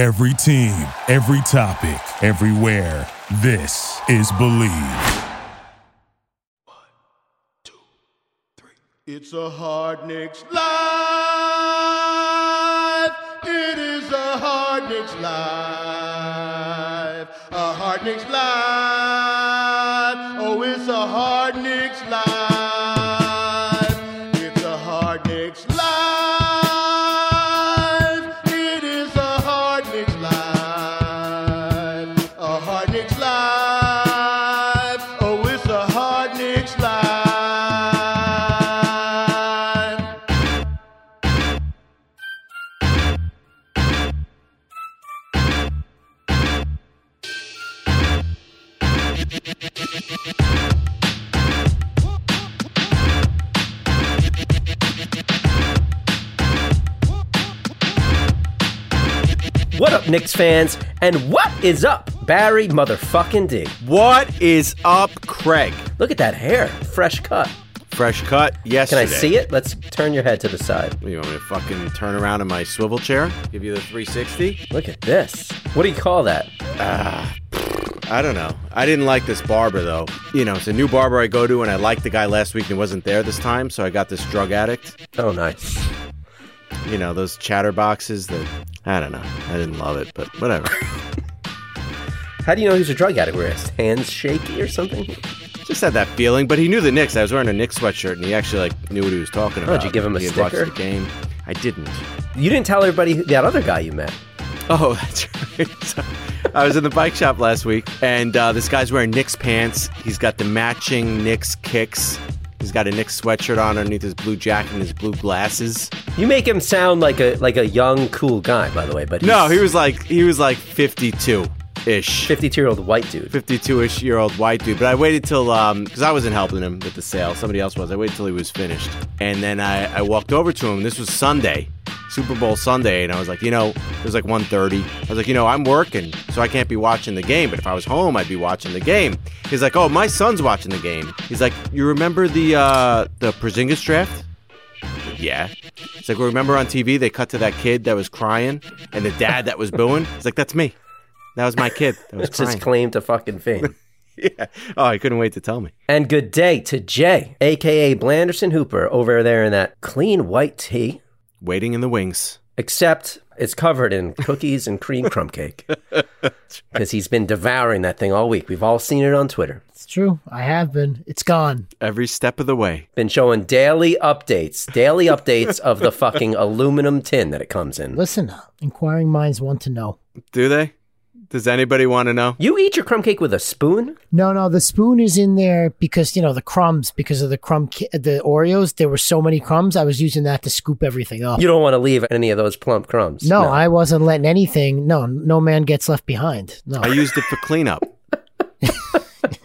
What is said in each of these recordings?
Every team, every topic, everywhere. This is Believe. One, two, three. It's a hard Knicks live. It is a hard Knicks live. A hard Knicks live. Oh, it's a hard Knicks live. Knicks fans? And what is up, Barry motherfucking D? What is up, Craig? Look at that hair, fresh cut. Fresh cut yes. Can. I see it? Let's turn your head to the side. You want me to fucking turn around in my swivel chair? Give you the 360? Look at this. What do you call that? Ah. I don't know. I didn't like this barber though. You know, it's a new barber I go to, and I liked the guy last week and he wasn't there this time, so I got this drug addict. Oh, nice. You know, those chatterboxes that I don't know. I didn't love it, but whatever. How do you know he's a drug addict? Were his hands shaky or something? Just had that feeling, but he knew the Knicks. I was wearing a Knicks sweatshirt, and he actually like knew what he was talking about. Oh, did you give him a he had watched sticker? the game. I didn't. You didn't tell everybody who- that other guy you met. Oh, that's right. I was in the bike shop last week, and uh, this guy's wearing Knicks pants. He's got the matching Knicks kicks. He's got a Knicks sweatshirt on underneath his blue jacket and his blue glasses. You make him sound like a like a young, cool guy, by the way. But No, he was like he was like 52 ish. 52 year old white dude. 52 ish year old white dude. But I waited till, um, because I wasn't helping him with the sale. Somebody else was. I waited till he was finished. And then I, I walked over to him. This was Sunday, Super Bowl Sunday. And I was like, you know, it was like 1.30. I was like, you know, I'm working, so I can't be watching the game. But if I was home, I'd be watching the game. He's like, oh, my son's watching the game. He's like, you remember the, uh, the Porzingis draft? Yeah. It's like, remember on TV they cut to that kid that was crying and the dad that was booing? He's like, that's me. That was my kid that was That's his claim to fucking fame. yeah. Oh, I couldn't wait to tell me. and good day to Jay, aka Blanderson Hooper, over there in that clean white tee. Waiting in the wings. except it's covered in cookies and cream crumb cake because he's been devouring that thing all week. We've all seen it on Twitter. It's true. I have been. It's gone. Every step of the way. Been showing daily updates, daily updates of the fucking aluminum tin that it comes in. Listen, inquiring minds want to know. Do they? Does anybody want to know? You eat your crumb cake with a spoon? No, no, the spoon is in there because you know the crumbs because of the crumb ki- the Oreos. There were so many crumbs. I was using that to scoop everything up. You don't want to leave any of those plump crumbs. no, I wasn't letting anything. No, no man gets left behind. No, I used it for cleanup.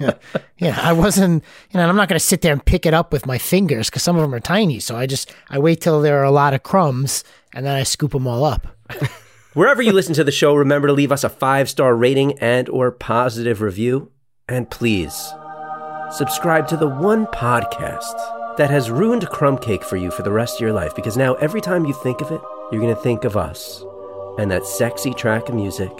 yeah, I wasn't. You know, I'm not going to sit there and pick it up with my fingers because some of them are tiny. So I just I wait till there are a lot of crumbs and then I scoop them all up. Wherever you listen to the show, remember to leave us a five star rating and or positive review. And please, subscribe to the one podcast that has ruined crumb cake for you for the rest of your life because now every time you think of it, you're going to think of us and that sexy track of music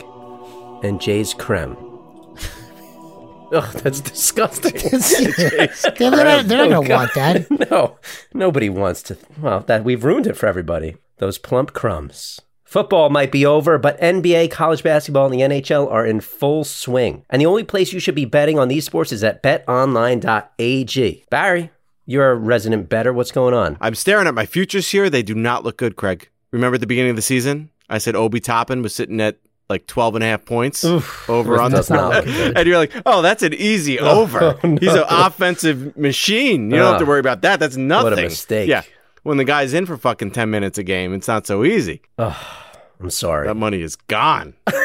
and Jay's creme. Ugh, that's disgusting. they're, they're not, they're not Oh, going to want that. no, nobody wants to. Well, that we've ruined it for everybody. Those plump crumbs. Football might be over, but NBA, college basketball, and the NHL are in full swing. And the only place you should be betting on these sports is at betonline.ag. Barry, you're a resident better. What's going on? I'm staring at my futures here. They do not look good, Craig. Remember at the beginning of the season? I said Obi Toppin was sitting at like 12 and a half points over on the. And you're like, oh, that's an easy oh, over. He's an offensive machine. You don't have to Oh. worry about that. That's nothing. What a mistake. Yeah. When the guy's in for fucking 10 minutes a game, it's not so easy. I'm sorry. That money is gone.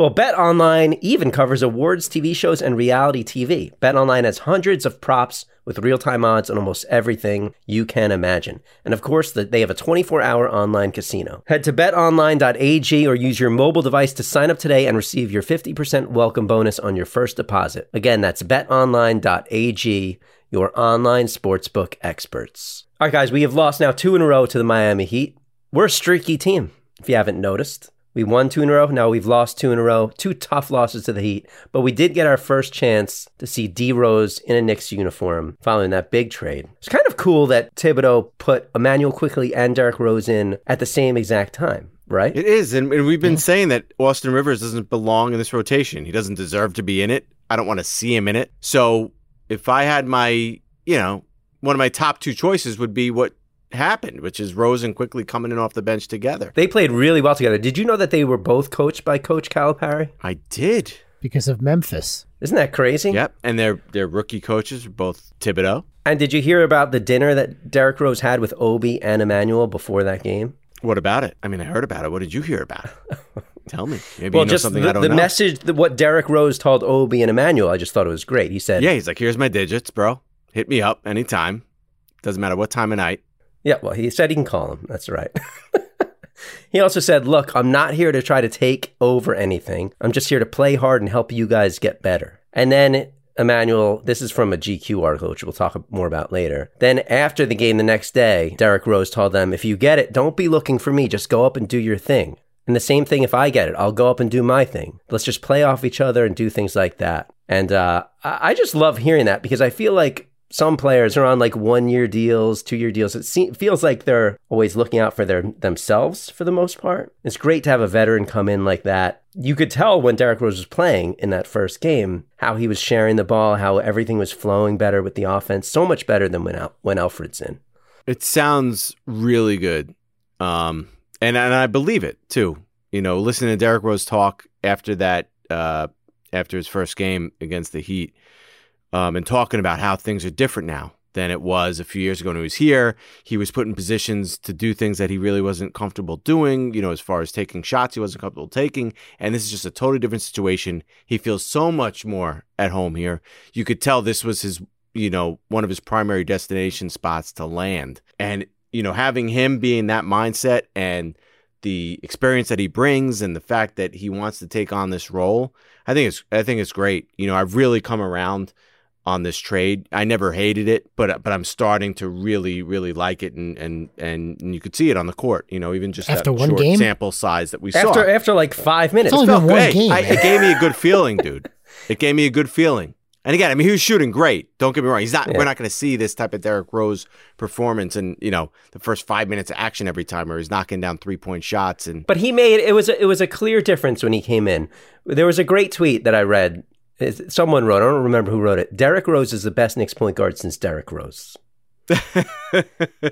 Well, Bet Online even covers awards, TV shows, and reality TV. Bet Online has hundreds of props with real time odds on almost everything you can imagine. And of course, the, they have a 24 hour online casino. Head to betonline.ag or use your mobile device to sign up today and receive your 50% welcome bonus on your first deposit. Again, that's betonline.ag, your online sportsbook experts. All right, guys, we have lost now two in a row to the Miami Heat. We're a streaky team, if you haven't noticed. We won two in a row. Now we've lost two in a row. Two tough losses to the Heat. But we did get our first chance to see D Rose in a Knicks uniform following that big trade. It's kind of cool that Thibodeau put Immanuel Quickley and Derrick Rose in at the same exact time, right? It is, and, and we've been saying that Austin Rivers doesn't belong in this rotation. He doesn't deserve to be in it. I don't want to see him in it. So if I had my, you know, one of my top two choices would be what happened, which is Rose and Quickley coming in off the bench together. They played really well together. Did you know that they were both coached by Coach Calipari? I did. because of Memphis. Isn't that crazy? Yep, and their their rookie coaches were both Thibodeau. And did you hear about the dinner that Derrick Rose had with Obi and Immanuel before that game? What about it? I mean, I heard about it. What did you hear about it? Tell me. Maybe well, you know just something the, I don't the know. message, that what Derrick Rose told Obi and Immanuel, I just thought it was great. He said, yeah, he's like, here's my digits, bro. Hit me up anytime. Doesn't matter what time of night. Yeah, well, he said he can call him. That's right. he also said, Look, I'm not here to try to take over anything. I'm just here to play hard and help you guys get better. And then Immanuel, this is from a GQ article, which we'll talk more about later. Then after the game the next day, Derrick Rose told them, If you get it, don't be looking for me. Just go up and do your thing. And the same thing if I get it, I'll go up and do my thing. Let's just play off each other and do things like that. And uh, I I just love hearing that because I feel like some players are on like one year deals, two year deals. It se- feels like they're always looking out for their themselves for the most part. It's great to have a veteran come in like that. You could tell when Derrick Rose was playing in that first game how he was sharing the ball, how everything was flowing better with the offense, so much better than when Al- when Elfrid's in. It sounds really good. Um, and, and I believe it too. You know, listening to Derrick Rose talk after that, uh, after his first game against the Heat, um, and talking about how things are different now than it was a few years ago when he was here. He was put in positions to do things that he really wasn't comfortable doing, you know, as far as taking shots he wasn't comfortable taking. And this is just a totally different situation. He feels so much more at home here. You could tell this was his, you know, one of his primary destination spots to land. And, you know, having him be in that mindset and the experience that he brings and the fact that he wants to take on this role, I think it's I think it's great. You know, I've really come around on this trade. I never hated it, but but I'm starting to really really like it, and and and you could see it on the court. You know, even just After that one short game? sample size that we After saw. after like five minutes, It's only Felt been one game. I, it gave me a good feeling, dude. It gave me a good feeling. And again, I mean, he was shooting great. Don't get me wrong. He's not. Yeah. We're not going to see this type of Derrick Rose performance, and you know, the first five minutes of action every time, where he's knocking down three point shots. And But he made it was a, it was a clear difference when he came in. There was a great tweet that I read. It's- Someone wrote. I don't remember who wrote it. Derrick Rose is the best Knicks point guard since Derrick Rose.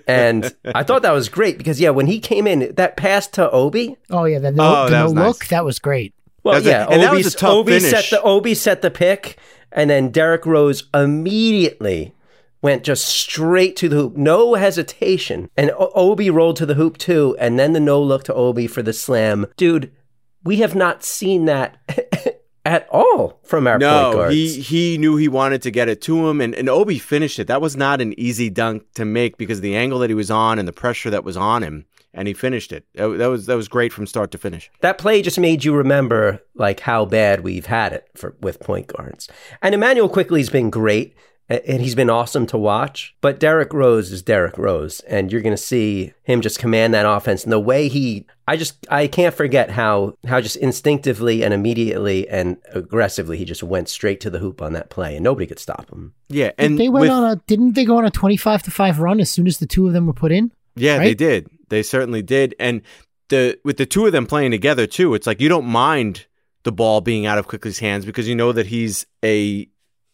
and I thought that was great because yeah, when he came in, that pass to Obi. Oh yeah, the no, Oh, the that no was look nice. that was great. Well, That was a- yeah, and that was a tough Obi set finish. the Obi set the pick, and then Derrick Rose immediately went just straight to the hoop, no hesitation, and o- Obi rolled to the hoop too, and then the no look to Obi for the slam, dude. We have not seen that at all from our point no, guards. he he knew he wanted to get it to him, and, and Obi finished it. That was not an easy dunk to make because of the angle that he was on and the pressure that was on him, and he finished it. That, was that was great from start to finish. that play just made you remember like how bad we've had it for with point guards. And Immanuel Quickley's been great and he's been awesome to watch. But Derrick Rose is Derrick Rose, and you're going to see him just command that offense. And the way he, I just, I can't forget how how just instinctively and immediately and aggressively he just went straight to the hoop on that play, and nobody could stop him. Yeah, and they went with- on a didn't they go on a twenty five to five run as soon as the two of them were put in? Yeah, they did. They certainly did. And the with the two of them playing together too, it's like you don't mind the ball being out of Quickley's hands because you know that he's a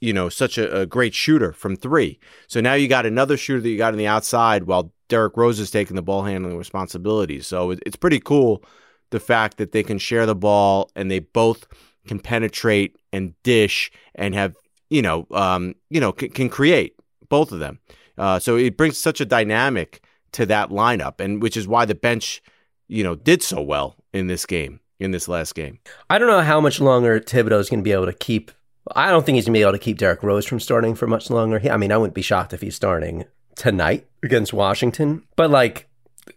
you know such a, a great shooter from three. So now you got another shooter that you got on the outside while Derrick Rose is taking the ball handling responsibilities. So it, it's pretty cool the fact that they can share the ball and they both can penetrate and dish and have you know um, you know can, can create both of them. Uh, so it brings such a dynamic to that lineup, and which is why the bench, you know, did so well in this game, in this last game. I don't know how much longer Thibodeau's going to be able to keep. I don't think he's going to be able to keep Derrick Rose from starting for much longer. I mean, I wouldn't be shocked if he's starting tonight against Washington. But like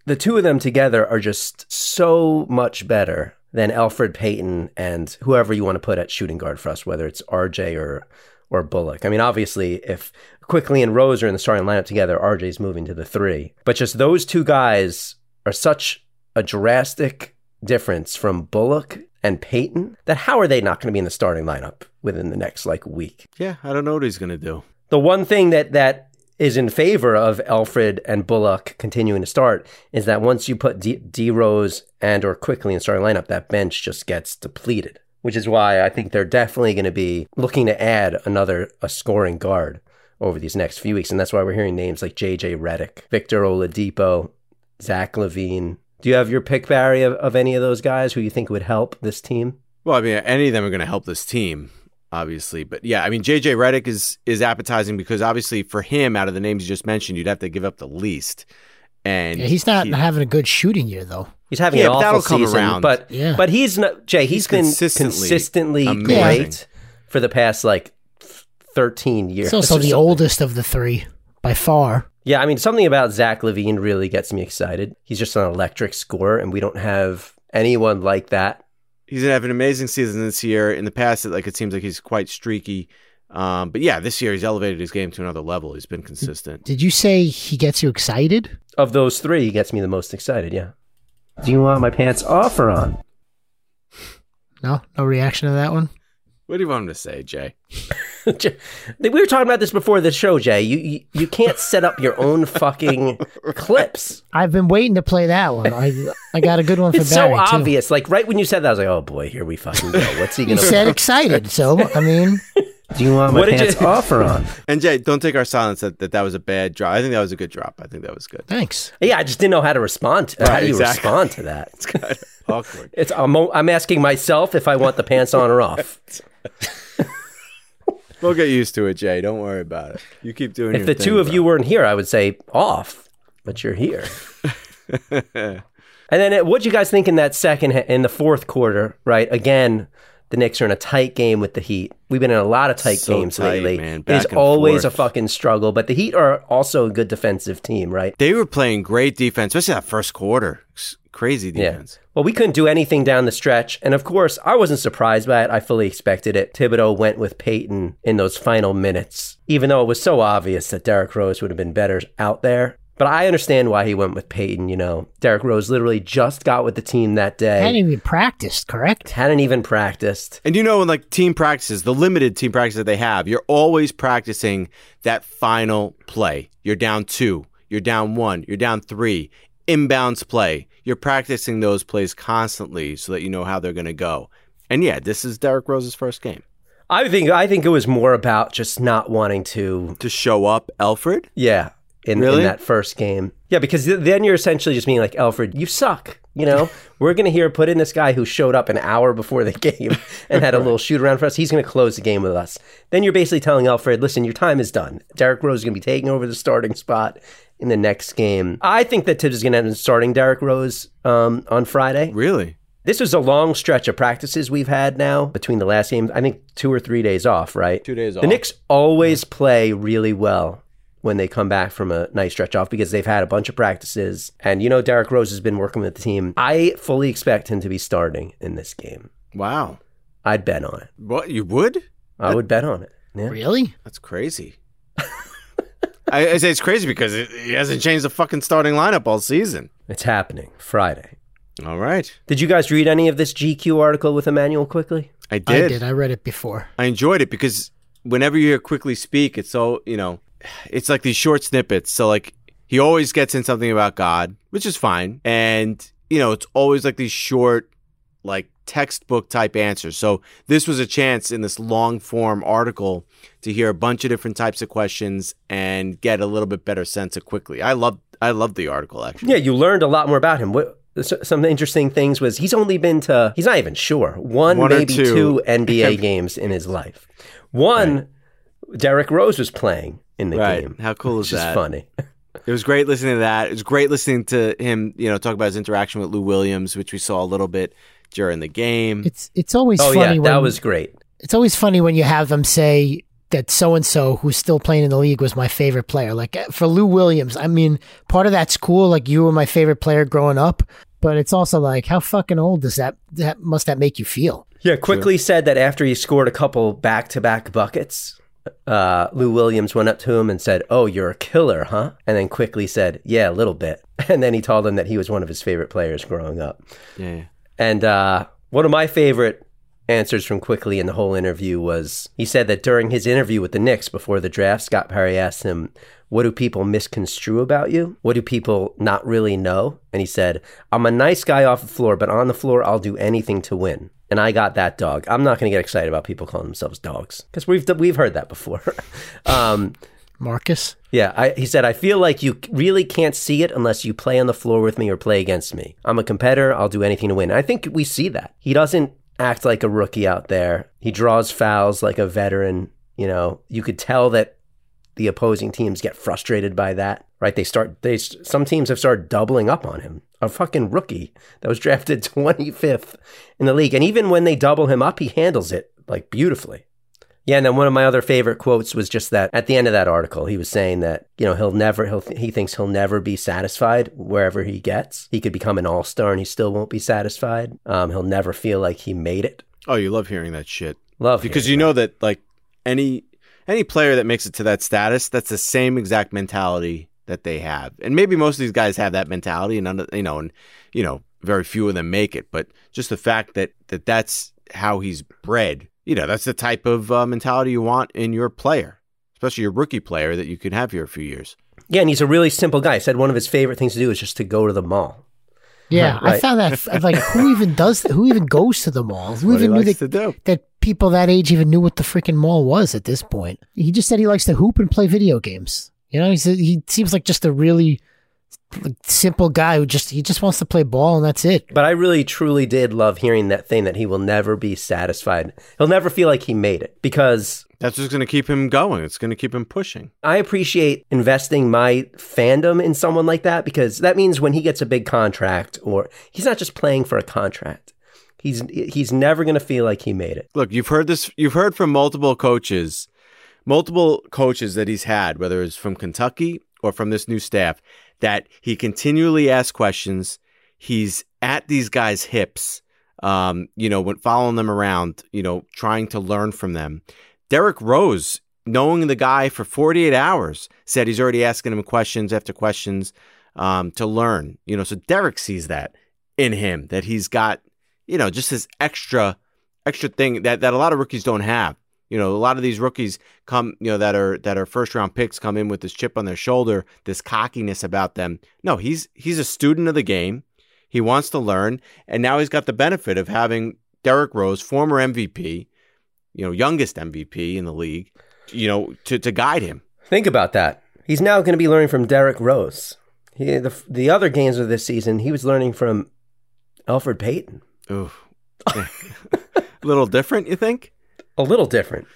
the two of them together are just so much better than Elfrid Payton and whoever you want to put at shooting guard for us, whether it's RJ or or Bullock. I mean, obviously, if Quickley and Rose are in the starting lineup together, RJ's moving to the three. But just those two guys are such a drastic difference from Bullock and Payton that how are they not going to be in the starting lineup within the next like week? Yeah, I don't know what he's gonna do. The one thing that that is in favor of Elfrid and Bullock continuing to start is that once you put D, D Rose and or Quickley in starting lineup, that bench just gets depleted. Which is why I think they're definitely going to be looking to add another a scoring guard over these next few weeks, and that's why we're hearing names like JJ Redick, Victor Oladipo, Zach LaVine. Do you have your pick, Barry, of, of any of those guys who you think would help this team? Well, I mean, any of them are going to help this team, obviously. But yeah, I mean, JJ Redick is is appetizing because obviously for him, out of the names you just mentioned, you'd have to give up the least. And Yeah, he's not he- having a good shooting year though. He's having Yeah, an but awful season, around. but Yeah. but he's not Jay. He's he's been consistently consistently great for the past like thirteen years. He's also the something. oldest of the three by far. Yeah, I mean something about Zach LaVine really gets me excited. He's just an electric scorer, and we don't have anyone like that. He's gonna have an amazing season this year. In the past, it like it seems like he's quite streaky. Um, but yeah, this year he's elevated his game to another level. He's been consistent. Did you say he gets you excited? Of those three, he gets me the most excited. Yeah. Do you want my pants off or on? No, no reaction to that one. What do you want him to say, Jay? Jay- we were talking about this before the show, Jay. You you, you can't set up your own fucking clips. I've been waiting to play that one. I I got a good one for It's so Barry too. obvious. Like right when you said that, I was like, "Oh boy, here we fucking go." What's he You gonna? said excited, so I mean, Do you want my What pants you- off or on? And Jay, don't take our silence that, that that was a bad drop. I think that was a good drop. I think that was good. thanks. Yeah, I just didn't know how to respond. To, how do you exactly. respond to that? It's kind of awkward. It's I'm, I'm asking myself if I want the pants on or off. We'll get used to it, Jay. Don't worry about it. You keep doing. It. If the thing, two of bro. you weren't here, I would say off, but you're here. and then, uh, what you guys think in that second, in the fourth quarter? Right, again, the Knicks are in a tight game with the Heat. We've been in a lot of tight So games tight, lately. man. It is always forth. a fucking struggle, but the Heat are also a good defensive team, right? they were playing great defense, especially that first quarter. S- Crazy Yeah. defense. Well, we couldn't do anything down the stretch. And of course, I wasn't surprised by it. I fully expected it. Thibodeau went with Payton in those final minutes, even though it was so obvious that Derrick Rose would have been better out there. But I understand why he went with Payton, you know. Derrick Rose literally just got with the team that day, Hadn't even practiced, correct? hadn't even practiced. And you know, in like team practices, the limited team practices that they have, you're always practicing that final play. You're down two, you're down one, you're down three, inbounds play. You're practicing those plays constantly so that you know how they're going to go. And yeah, this is Derrick Rose's first game. I think I think it was more about just not wanting to To show up, Elfrid? Yeah, in, Really? in that first game. Yeah, because th- then you're essentially just being like, Elfrid, you suck. You know, we're going to here put in this guy who showed up an hour before the game and had a little shoot around for us. He's going to close the game with us. Then you're basically telling Elfrid, listen, your time is done. Derrick Rose is going to be taking over the starting spot in the next game. I think that Thibs is going to end up starting Derrick Rose um, on Friday. Really? This was a long stretch of practices we've had now between the last game. I think two or three days off, right? Two days off. The. Knicks always play really well when they come back from a nice stretch off because they've had a bunch of practices. And you know, Derrick Rose has been working with the team. I fully expect him to be starting in this game. Wow. I'd bet on it. What? You would? I would bet on it. Yeah. Really? That's crazy. I, I say it's crazy because it, he hasn't changed the fucking starting lineup all season. It's happening Friday. All right. Did you guys read any of this GQ article with Immanuel Quickley? I did. I did. I read it before. I enjoyed it because whenever you hear Quickley speak, it's so you know, it's like these short snippets. So like he always gets in something about God, which is fine, and you know, it's always like these short, like textbook type answers. So this was a chance in this long form article to hear a bunch of different types of questions and get a little bit better sense of Quickley. I love I love the article actually. Yeah, you learned a lot more about him. What, some interesting things was he's only been to, he's not even sure, one, One maybe two. two NBA games in his life. One, Derrick Rose was playing in the Right. game. How cool is that? funny. It was great listening to that. It was great listening to him, you know, talk about his interaction with Lou Williams, which we saw a little bit during the game. It's it's always Oh, funny yeah, when that was great. it's always funny when you have them say that so and so who's still playing in the league was my favorite player. Like uh, for Lou Williams, I mean, part of that's cool. Like you were my favorite player growing up, but it's also like how fucking old does that that must that make you feel? Yeah, Quickley said that after he scored a couple back to back buckets, uh, Lou Williams went up to him and said, Oh, you're a killer, huh? And then Quickley said, Yeah, a little bit. And then he told him that he was one of his favorite players growing up. Yeah. And uh, one of my favorite answers from Quickley in the whole interview was he said that during his interview with the Knicks before the draft, Scott Perry asked him, What do people misconstrue about you? What do people not really know? And he said, I'm a nice guy off the floor, but on the floor, I'll do anything to win. And I got that dog. I'm not going to get excited about people calling themselves dogs because we've we've heard that before. um, Marcus. yeah, I, he said, I feel like you really can't see it unless you play on the floor with me or play against me. I'm a competitor. I'll do anything to win. I think we see that. He doesn't act like a rookie out there. He draws fouls like a veteran. You know, you could tell that the opposing teams get frustrated by that, right? They start, they, some teams have started doubling up on him. A fucking rookie that was drafted 25th in the league. And even when they double him up, he handles it like beautifully. Yeah, and then one of my other favorite quotes was just that at the end of that article, he was saying that you know he'll never he'll he thinks he'll never be satisfied wherever he gets. He could become an all star and he still won't be satisfied. Um, he'll never feel like he made it. Oh, you love hearing that shit. Love because you know that like any any player that makes it to that status, that's the same exact mentality that they have. And maybe most of these guys have that mentality, and you know, and you know, very few of them make it. But just the fact that that that's how he's bred, you know, that's the type of uh, mentality you want in your player, especially your rookie player that you can have here a few years. Yeah, and he's a really simple guy. He said one of his favorite things to do is just to go to the mall. Yeah, I found that like who even does who even goes to the mall? Who What even knew that, that people that age even knew what the freaking mall was at this point? He just said he likes to hoop and play video games. You know, he said he seems like just a really like, simple guy who just he just wants to play ball and that's it. But I really truly did love hearing that thing that he will never be satisfied. He'll never feel like he made it because That's just going to keep him going. It's going to keep him pushing. I appreciate investing my fandom in someone like that because that means when he gets a big contract or he's not just playing for a contract. He's he's never going to feel like he made it. Look, you've heard this. You've heard from multiple coaches, multiple coaches that he's had, whether it's from Kentucky or from this new staff, that he continually asks questions. He's at these guys' hips, um, you know, when following them around, you know, trying to learn from them. Derrick Rose, knowing the guy for 48 hours, said he's already asking him questions after questions um, to learn. You know, so Derrick sees that in him that he's got, you know, just this extra extra thing that, that a lot of rookies don't have. You know, a lot of these rookies come, you know, that are that are first round picks come in with this chip on their shoulder, this cockiness about them. No, he's he's a student of the game. He wants to learn, and now he's got the benefit of having Derrick Rose, former MVP, you know, youngest MVP in the league, you know, to to guide him. Think about that. He's now going to be learning from Derrick Rose. He, the the other games of this season, he was learning from Elfrid Payton. Ooh. a little different, you think? A little different.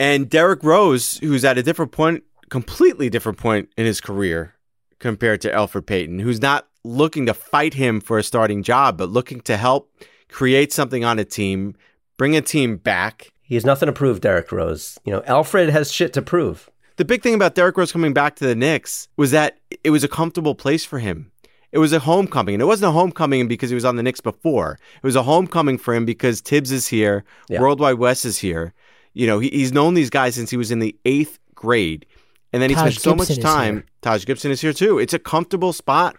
And Derrick Rose, who's at a different point, completely different point in his career compared to Elfrid Payton, who's not looking to fight him for a starting job, but looking to help create something on a team, bring a team back. He has nothing to prove, Derrick Rose. You know, Elfrid has shit to prove. The big thing about Derrick Rose coming back to the Knicks was that it was a comfortable place for him. It was a homecoming, and it wasn't a homecoming because he was on the Knicks before. It was a homecoming for him because Thibs is here, Yeah. World Wide Wes is here. You know, he, he's known these guys since he was in the eighth grade, and then he Taj spent so much Gibson is time. Taj Gibson is here too. It's a comfortable spot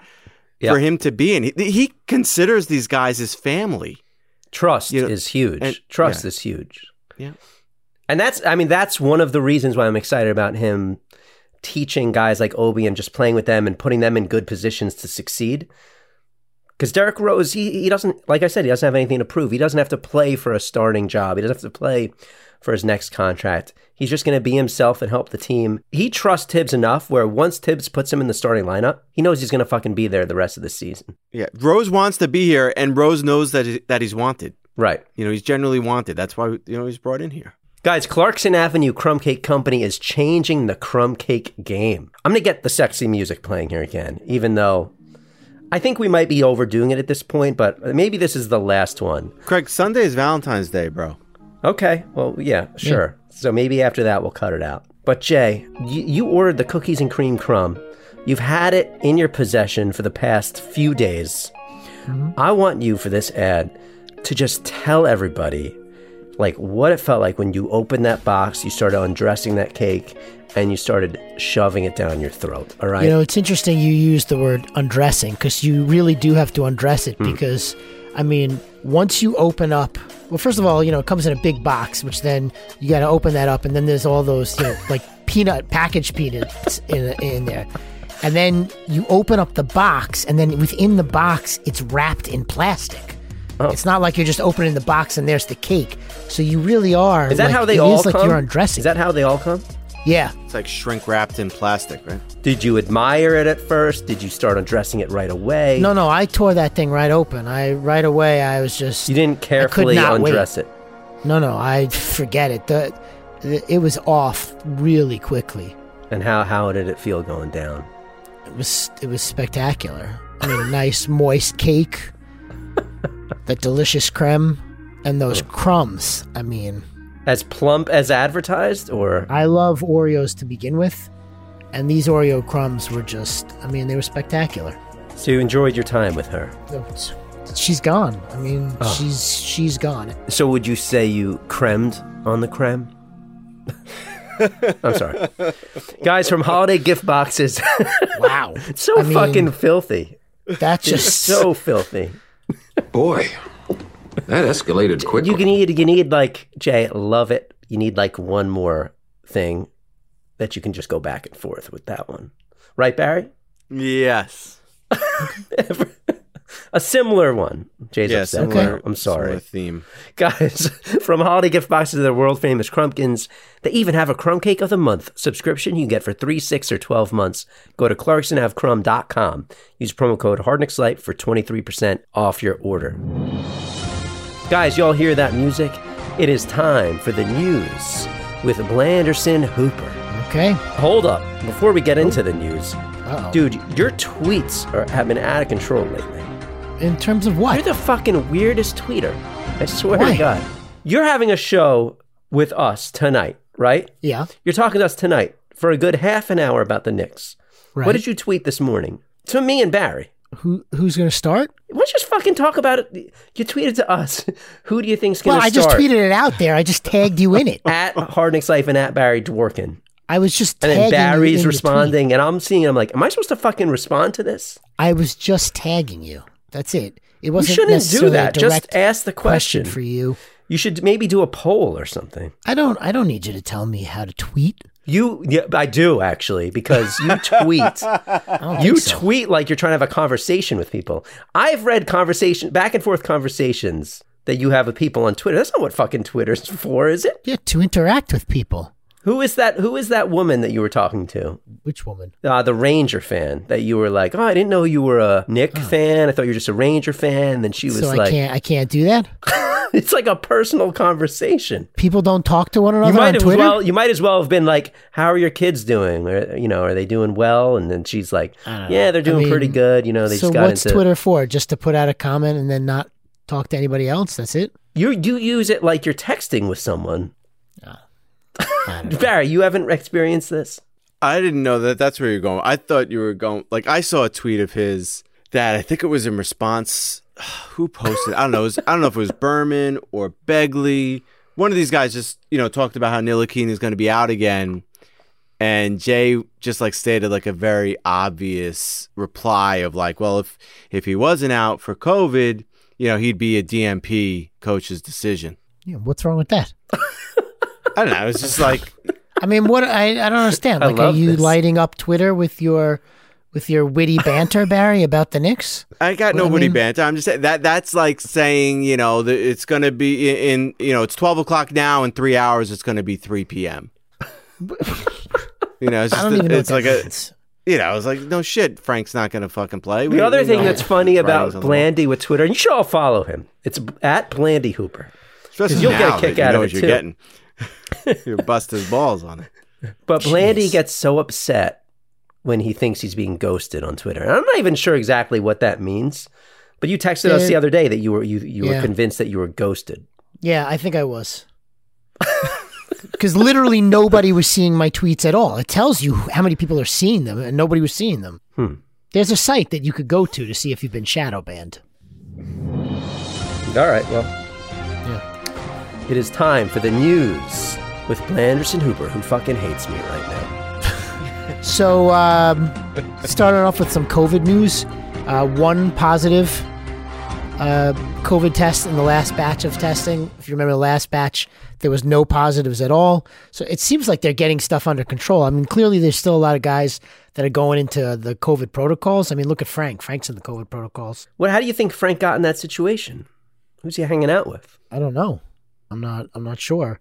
Yeah. for him to be in. He, he considers these guys his family. Trust You know, is huge. and- Trust yeah. is huge. Yeah. And that's, I mean, that's one of the reasons why I'm excited about him teaching guys like Obi and just playing with them and putting them in good positions to succeed. Because Derrick Rose, he, he doesn't, like I said, he doesn't have anything to prove. He doesn't have to play for a starting job. He doesn't have to play for his next contract. He's just going to be himself and help the team. He trusts Thibs enough where once Thibs puts him in the starting lineup, he knows he's going to fucking be there the rest of the season. Yeah, Rose wants to be here, and Rose knows that he, that he's wanted. Right. You know, he's generally wanted. That's why you know he's brought in here. Guys, Clarkson Avenue Crumb Cake Company is changing the crumb cake game. I'm going to get the sexy music playing here again, even though I think we might be overdoing it at this point, but maybe this is the last one. Craig, Sunday is Valentine's Day, bro. Okay, well, yeah, sure. So maybe after that we'll cut it out. But Jay, you, you ordered the cookies and cream crumb. You've had it in your possession for the past few days. Mm-hmm. I want you for this ad to just tell everybody like what it felt like when you opened that box, you started undressing that cake, and you started shoving it down your throat. All right. You know, it's interesting you use the word undressing because you really do have to undress it hmm. because I mean, once you open up, well, first of all, you know, it comes in a big box, which then you got to open that up, and then there's all those, you know, like peanut packaged peanuts in in there, and then you open up the box, and then within the box, it's wrapped in plastic. Oh. It's not like you're just opening the box and there's the cake. So you really are. Is that like, how they it all is like come? you're undressing. Is that how they all come? yeah. It's like shrink wrapped in plastic, right? Did you admire it at first? Did you start undressing it right away? No, no, I tore that thing right open. I right away. I was just You didn't carefully not wait. undress it. no, no. I forget it. The, the it was off really quickly. And how how did it feel going down? It was it was spectacular. I mean, a nice moist cake, that delicious creme, and those oh. crumbs. I mean, As plump as advertised, or I love Oreos to begin with, and these Oreo crumbs were just. I mean, they were spectacular. so you enjoyed your time with her? She's gone. I mean, oh. she's she's gone. So would you say you cremed on the creme? I'm sorry, guys from holiday gift boxes. Wow, so I mean, fucking filthy. that's just So filthy. Boy, that escalated quickly. You can need you need like Jay, love it. You need like one more thing that you can just go back and forth with that one. Right, Barry? Yes. A similar one. Jay's Yeah, upset. similar. I'm sorry. similar theme. Guys, from holiday gift boxes to the world famous Crumbkins, they even have a crumb cake of the month subscription you can get for three, six, or 12 months. Go to clarksonhavecrumb.com. Use promo code HardnicksLight for 23% off your order. Guys, y'all hear that music? It is time for the news with Blanderson Hooper. okay. Hold up. Before we get into the news, Uh-oh. dude, your tweets are, have been out of control lately. In terms of what? You're the fucking weirdest tweeter. I swear Why? to God. You're having a show with us tonight, right? yeah. You're talking to us tonight for a good half an hour about the Knicks. Right. What did you tweet this morning? To me and Barry. Who who's going to start? Let's just fucking talk about it. You tweeted to us. Who do you think's going to start? Well, I just tweeted it out there. I just tagged you in it. at Hardnick's Life and at Barry Dworkin. I was just And tagging then Barry's responding, and I'm seeing, it, I'm like, am I supposed to fucking respond to this? I was just tagging you. That's it. It wasn't shouldn't do that. Just ask the question question. for you. You should maybe do a poll or something. I don't. I don't need you to tell me how to tweet. You, yeah, I do actually, because you tweet. You so. tweet like you're trying to have a conversation with people. I've read conversation, back and forth conversations that you have with people on Twitter. That's not what fucking Twitter's for, is it? Yeah, to interact with people. Who is that? Who is that woman that you were talking to? Which woman? Uh, the Ranger fan that you were like, oh, I didn't know you were a Knick fan. I thought you were just a Ranger fan. And then she was so I like, can't. I can't do that. it's like a personal conversation. People don't talk to one You another might on Twitter. well. You might as well have been like, "How are your kids doing? Or, you know, are they doing well?" And then she's like, "Yeah, they're doing mean, pretty good." You know, they so just got what's into Twitter for? Just to put out a comment and then not talk to anybody else? That's it. You you use it like you're texting with someone. I. Barry, you haven't experienced this. I didn't know that that's where you're going. I thought you were going like I saw a tweet of his that I think it was in response. Who posted? I don't know. It was, I don't know if it was Berman or Begley. One of these guys just you know talked about how Ntilikina is going to be out again, and Jay just like stated like a very obvious reply of like, well, if if he wasn't out for COVID, you know, he'd be a DNP coach's decision. Yeah, what's wrong with that? I don't know. It's just like I mean, what I I don't understand. I Like, are love you this. lighting up Twitter with your with your witty banter, Barry, about the Knicks? I got Well, I nobody mean- banter. I'm just saying that that's like saying you know that it's going to be in, in you know it's 12 o'clock now. In three hours, it's going to be 3 p.m. you know, it's, I just, don't even know it's what like that a means. you know, I was like, no shit, Frank's not going to fucking play. We- The other we thing that's funny about writings on. Blandy with Twitter, and you should all follow him. It's at Blandy Hooper. Especially you'll get a kick that you out know of what it, you're too. getting. you bust his balls on it. But Blandy Jeez. gets so upset when he thinks he's being ghosted on Twitter. And I'm not even sure exactly what that means. But you texted us the other day that you were you, you were convinced that you were ghosted. Yeah, I think I was. Because literally nobody was seeing my tweets at all. It tells you how many people are seeing them, and nobody was seeing them. Hmm. There's a site that you could go to to see if you've been shadow banned. All right, well, Yeah. it is time for the news with Blanderson Hooper, who fucking hates me right now. So, um, starting off with some COVID news. Uh, one positive uh, COVID test in the last batch of testing. If you remember the last batch, there was no positives at all. So it seems like they're getting stuff under control. I mean, clearly there's still a lot of guys that are going into the COVID protocols. I mean, look at Frank. Frank's in the COVID protocols. What? How do you think Frank got in that situation? Who's he hanging out with? I don't know. I'm not. I'm not sure.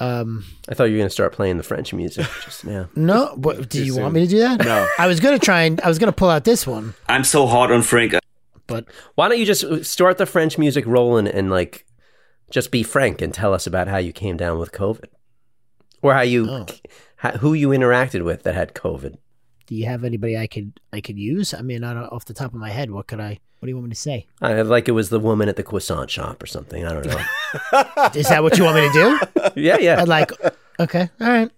Um, I thought you were going to start playing the French music just now. no, but do you want me to do that? No. I was gonna try and I was gonna pull out this one, I'm so hard on Frank. but Why don't you just start the French music rolling and like just be frank and tell us about how you came down with COVID, or how you, Oh. how, who you interacted with that had COVID. Do you have anybody I could I could use? I mean, I don't, off the top of my head, what could I? What do you want me to say? I, like it was the woman at the croissant shop or something. I don't know. Is that what you want me to do? yeah, yeah. I'd like, okay, all right.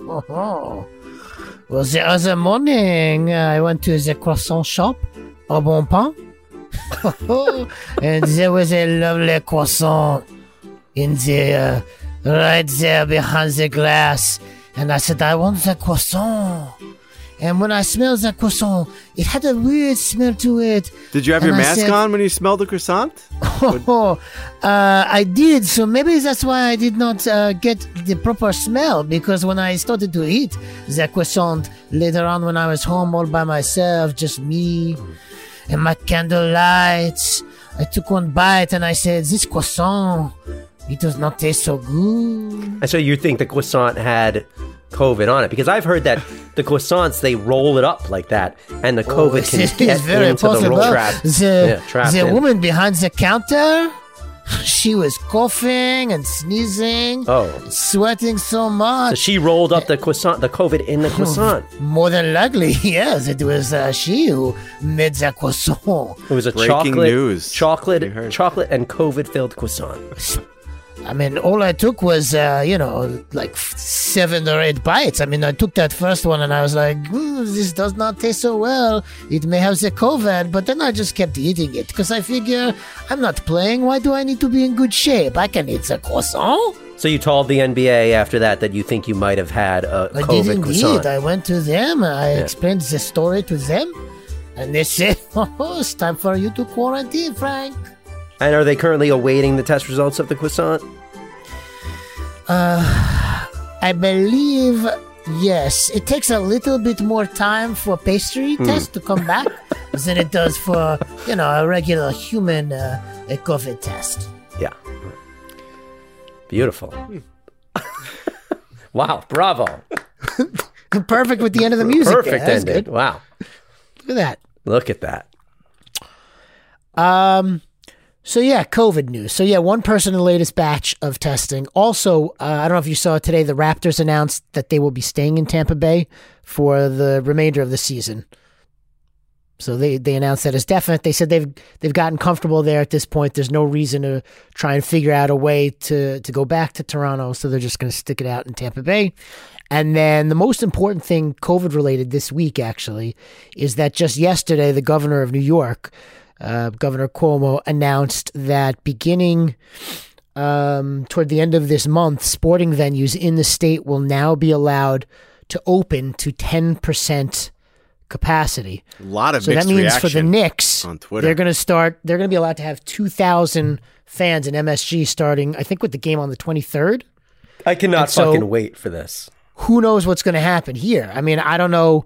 Oh, well, the other morning, I went to the croissant shop, au Bon Pain, and there was a lovely croissant in the, uh, right there behind the glass. And I said, I want the croissant. And when I smelled that croissant, it had a weird smell to it. Did you have And your I mask said- on when you smelled the croissant? Oh, uh, I did. So maybe that's why I did not uh, get the proper smell because when I started to eat the croissant later on when I was home all by myself, just me and my candle candlelight, I took one bite and I said, This croissant, it does not taste so good. And so you think the croissant had COVID on it? Because I've heard that the croissants they roll it up like that, and the COVID Oh, can it's get very into the roll trap. The, yeah, the woman behind the counter, she was coughing and sneezing. Oh, Sweating so much. so she rolled up the croissant, the COVID in the croissant. More than likely, yes, it was uh, she who made the croissant. It was a Breaking chocolate, news. Chocolate, chocolate, and COVID-filled croissant. I mean, all I took was, uh, you know, like seven or eight bites. I mean, I took that first one and I was like, "Hmm, this does not taste so well. It may have the COVID, but then I just kept eating it because I figure I'm not playing. Why do I need to be in good shape? I can eat the croissant. So you told the NBA after that that you think you might have had a I COVID did croissant. indeed. I went to them. I explained the story to them. And they said, oh, it's time for you to quarantine, Frank. And are they currently awaiting the test results of the croissant? Uh, I believe yes. It takes a little bit more time for pastry test to come back than it does for you know a regular human uh, a COVID test. Yeah. Beautiful. wow, bravo. Perfect with the end of the music. Perfect good. Wow. Look at that. Look at that. Um. So yeah, COVID news. So yeah, one person in the latest batch of testing. Also, uh, I don't know if you saw today, the Raptors announced that they will be staying in Tampa Bay for the remainder of the season. So they they announced that as definite. They said they've they've gotten comfortable there at this point. There's no reason to try and figure out a way to to go back to Toronto. So they're just going to stick it out in Tampa Bay. And then the most important thing COVID related this week actually is that just yesterday the governor of New York, uh, Governor Cuomo, announced that beginning um, toward the end of this month, sporting venues in the state will now be allowed to open to ten percent capacity. A lot of So that means reaction for the Knicks, on Twitter. they're going to start. They're going to be allowed to have two thousand fans in MSG starting. I think with the game on the twenty third. I cannot And so- fucking wait for this. Who knows what's going to happen here? I mean, I don't know.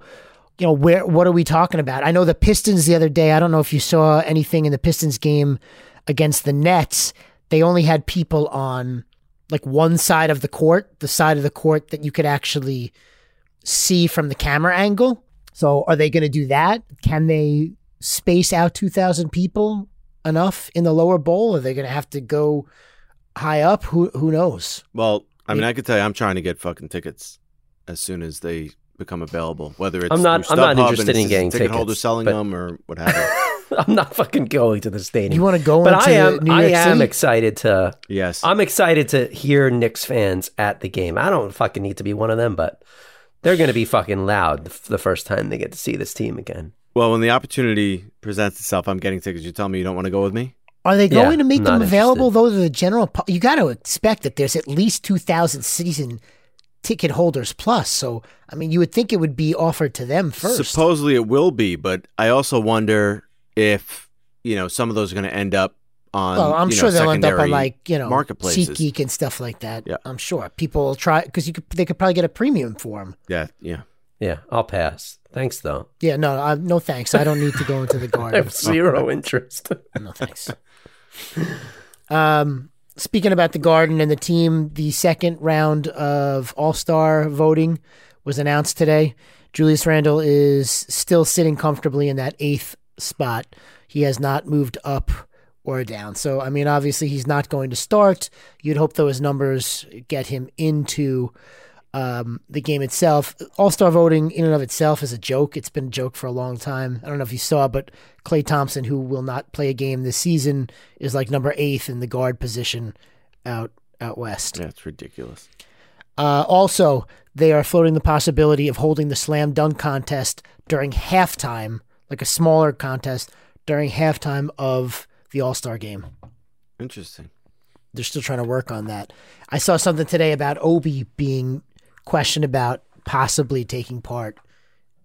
You know, where what are we talking about? I know the Pistons the other day. I don't know if you saw anything in the Pistons game against the Nets. They only had people on like one side of the court, the side of the court that you could actually see from the camera angle. So, are they going to do that? Can they space out 2,000 people enough in the lower bowl? Are they going to have to go high up? Who who knows? Well, I mean, I could tell you, I'm trying to get fucking tickets as soon as they become available. Whether it's I'm not- through I'm not interested in getting ticket holder tickets, selling but- them or what have you. I'm not fucking going to the stadium. You want to go but into I am. New I York am City? excited to. yes, I'm excited to hear Knicks fans at the game. I don't fucking need to be one of them, but they're going to be fucking loud the first time they get to see this team again. well, when the opportunity presents itself, I'm getting tickets. You tell me you don't want to go with me. Are they Yeah, going to make them available? interested. Those are the general. pu- You got to expect that there's at least two thousand season ticket holders plus. So, I mean, you would think it would be offered to them first. Supposedly it will be, but I also wonder if you know some of those are going to end up on. Well, I'm you know, sure they'll end up on like you know marketplaces. SeatGeek and stuff like that. Yeah. I'm sure people will try because you could they could probably get a premium for them. Yeah, yeah. Yeah, I'll pass. Thanks though. Yeah, no, I, no thanks. I don't need to go into the I garden. have zero interest. No thanks. Um, speaking about the Garden and the team, the second round of All Star voting was announced today. Julius Randle is still sitting comfortably in that eighth spot. He has not moved up or down. So, I mean, obviously, he's not going to start. You'd hope those numbers get him into um, the game itself. All star voting in and of itself is a joke. It's been a joke for a long time. I don't know if you saw, but Klay Thompson, who will not play a game this season, is like number eighth in the guard position out out west. Yeah, it's ridiculous. Uh, also, they are floating the possibility of holding the slam dunk contest during halftime, like a smaller contest during halftime of the All Star game. Interesting. They're still trying to work on that. I saw something today about Obi being questioned about possibly taking part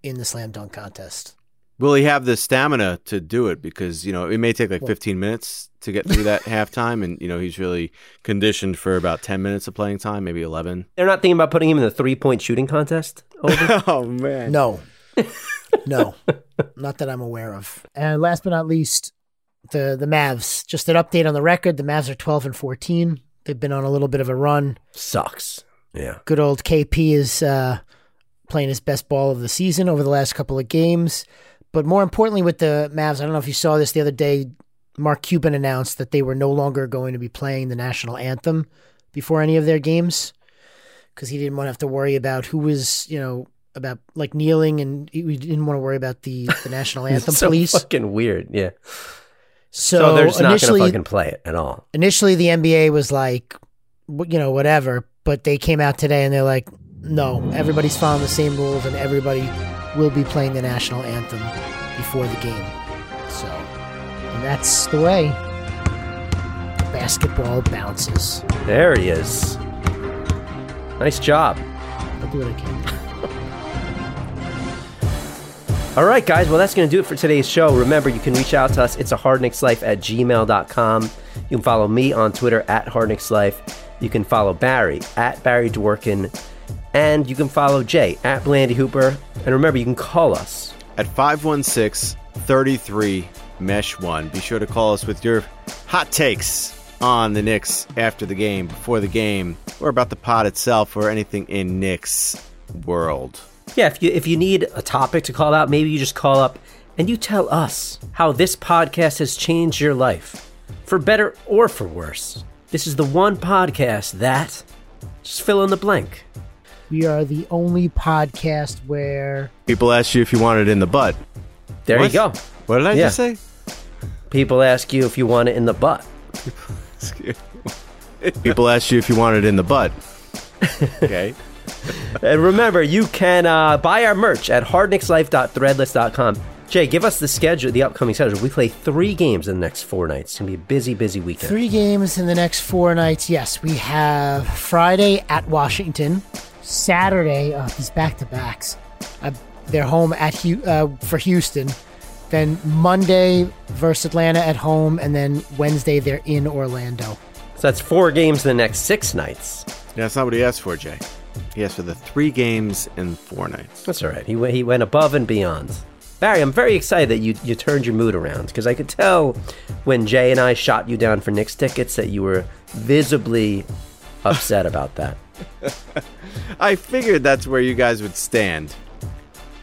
in the slam dunk contest. Will he have the stamina to do it? Because you know it may take like 15 minutes to get through that halftime, and you know he's really conditioned for about 10 minutes of playing time, maybe 11. They're not thinking about putting him in the three point shooting contest. Over? oh man. No, no, not that I'm aware of. And last but not least, the the Mavs. Just an update on the record: the Mavs are 12 and 14. They've been on a little bit of a run. Sucks. Yeah. Good old KP is uh, playing his best ball of the season over the last couple of games. But more importantly, with the Mavs, I don't know if you saw this the other day. Mark Cuban announced that they were no longer going to be playing the national anthem before any of their games because he didn't want to have to worry about who was, you know, about like kneeling, and he didn't want to worry about the, the national anthem so police. fucking weird. Yeah. So, So, they're just not going to fucking play it at all. initially the NBA was like, you know, whatever, but they came out today and they're like, no, everybody's following the same rules and everybody will be playing the national anthem before the game. So, and that's the way basketball bounces. There he is. Nice job. I'll do what I can. All right, guys. Well, that's going to do it for today's show. Remember, you can reach out to us. It's a hardknickslife at gmail.com. You can follow me on Twitter at hardknickslife. You can follow Barry at Barry Dworkin. And you can follow Jay at Blandy Hooper. And remember, you can call us. At 516 33 Mesh 1. Be sure to call us with your hot takes on the Knicks after the game, before the game, or about the pod itself, or anything in Knicks world. Yeah, if you if you need a topic to call out, maybe you just call up and you tell us how this podcast has changed your life, for better or for worse. This is the one podcast that just fill in the blank. We are the only podcast where People ask you if you want it in the butt. There What? you go. What did I Yeah. just say? People ask you if you want it in the butt. People ask you if you want it in the butt. Okay. And remember, you can uh, buy our merch at hardknickslife.threadless.com. Jay, give us the schedule, the upcoming schedule. We play three games in the next four nights. It's going to be a busy, busy weekend. Three games in the next four nights. Yes, we have Friday at Washington, Saturday. Uh, these back to backs. Uh, they're home at uh, for Houston. Then Monday versus Atlanta at home, and then Wednesday they're in Orlando. So that's four games in the next six nights. Yeah, that's not what he asked for, Jay. He asked for the three games in four nights. That's all right. He, went- he went above and beyond. Barry, I'm very excited that you, you turned your mood around because I could tell when Jay and I shot you down for Knicks tickets that you were visibly upset about that. I figured that's where you guys would stand.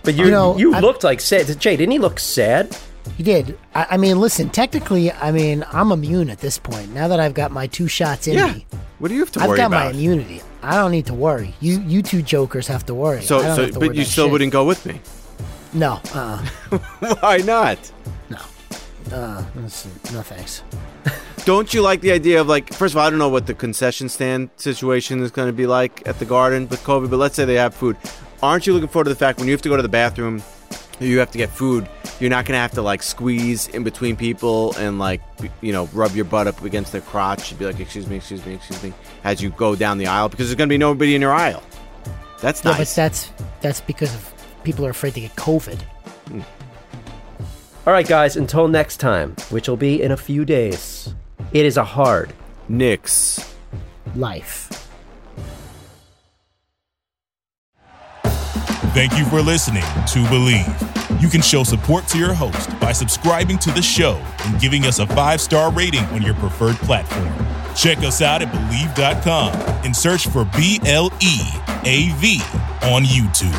But you You know, you looked like sad. Jay, didn't he look sad? He did. I, I mean, listen. Technically, I mean, I'm immune at this point. Now that I've got my two shots in Yeah. me, What do you have to I've worry about? I've got my immunity. I don't need to worry. You, you two jokers have to worry. so, I don't so have to but worry you still shit. wouldn't go with me. No. Uh. Why not? Uh, that's- no thanks. Don't you like the idea of like? First of all, I don't know what the concession stand situation is going to be like at the Garden with COVID, but let's say they have food. Aren't you looking forward to the fact when you have to go to the bathroom, you have to get food? You're not going to have to like squeeze in between people and like you know rub your butt up against their crotch and be like, "Excuse me, excuse me, excuse me," as you go down the aisle because there's going to be nobody in your aisle. That's nice. No, but that's that's because of people are afraid to get COVID. All right, guys, until next time, which will be in a few days, it is a hard Knicks. Life. Thank you for listening to Bleav. You can show support to your host by subscribing to the show and giving us a five star rating on your preferred platform. Check us out at Bleav.com and search for B L E A V on YouTube.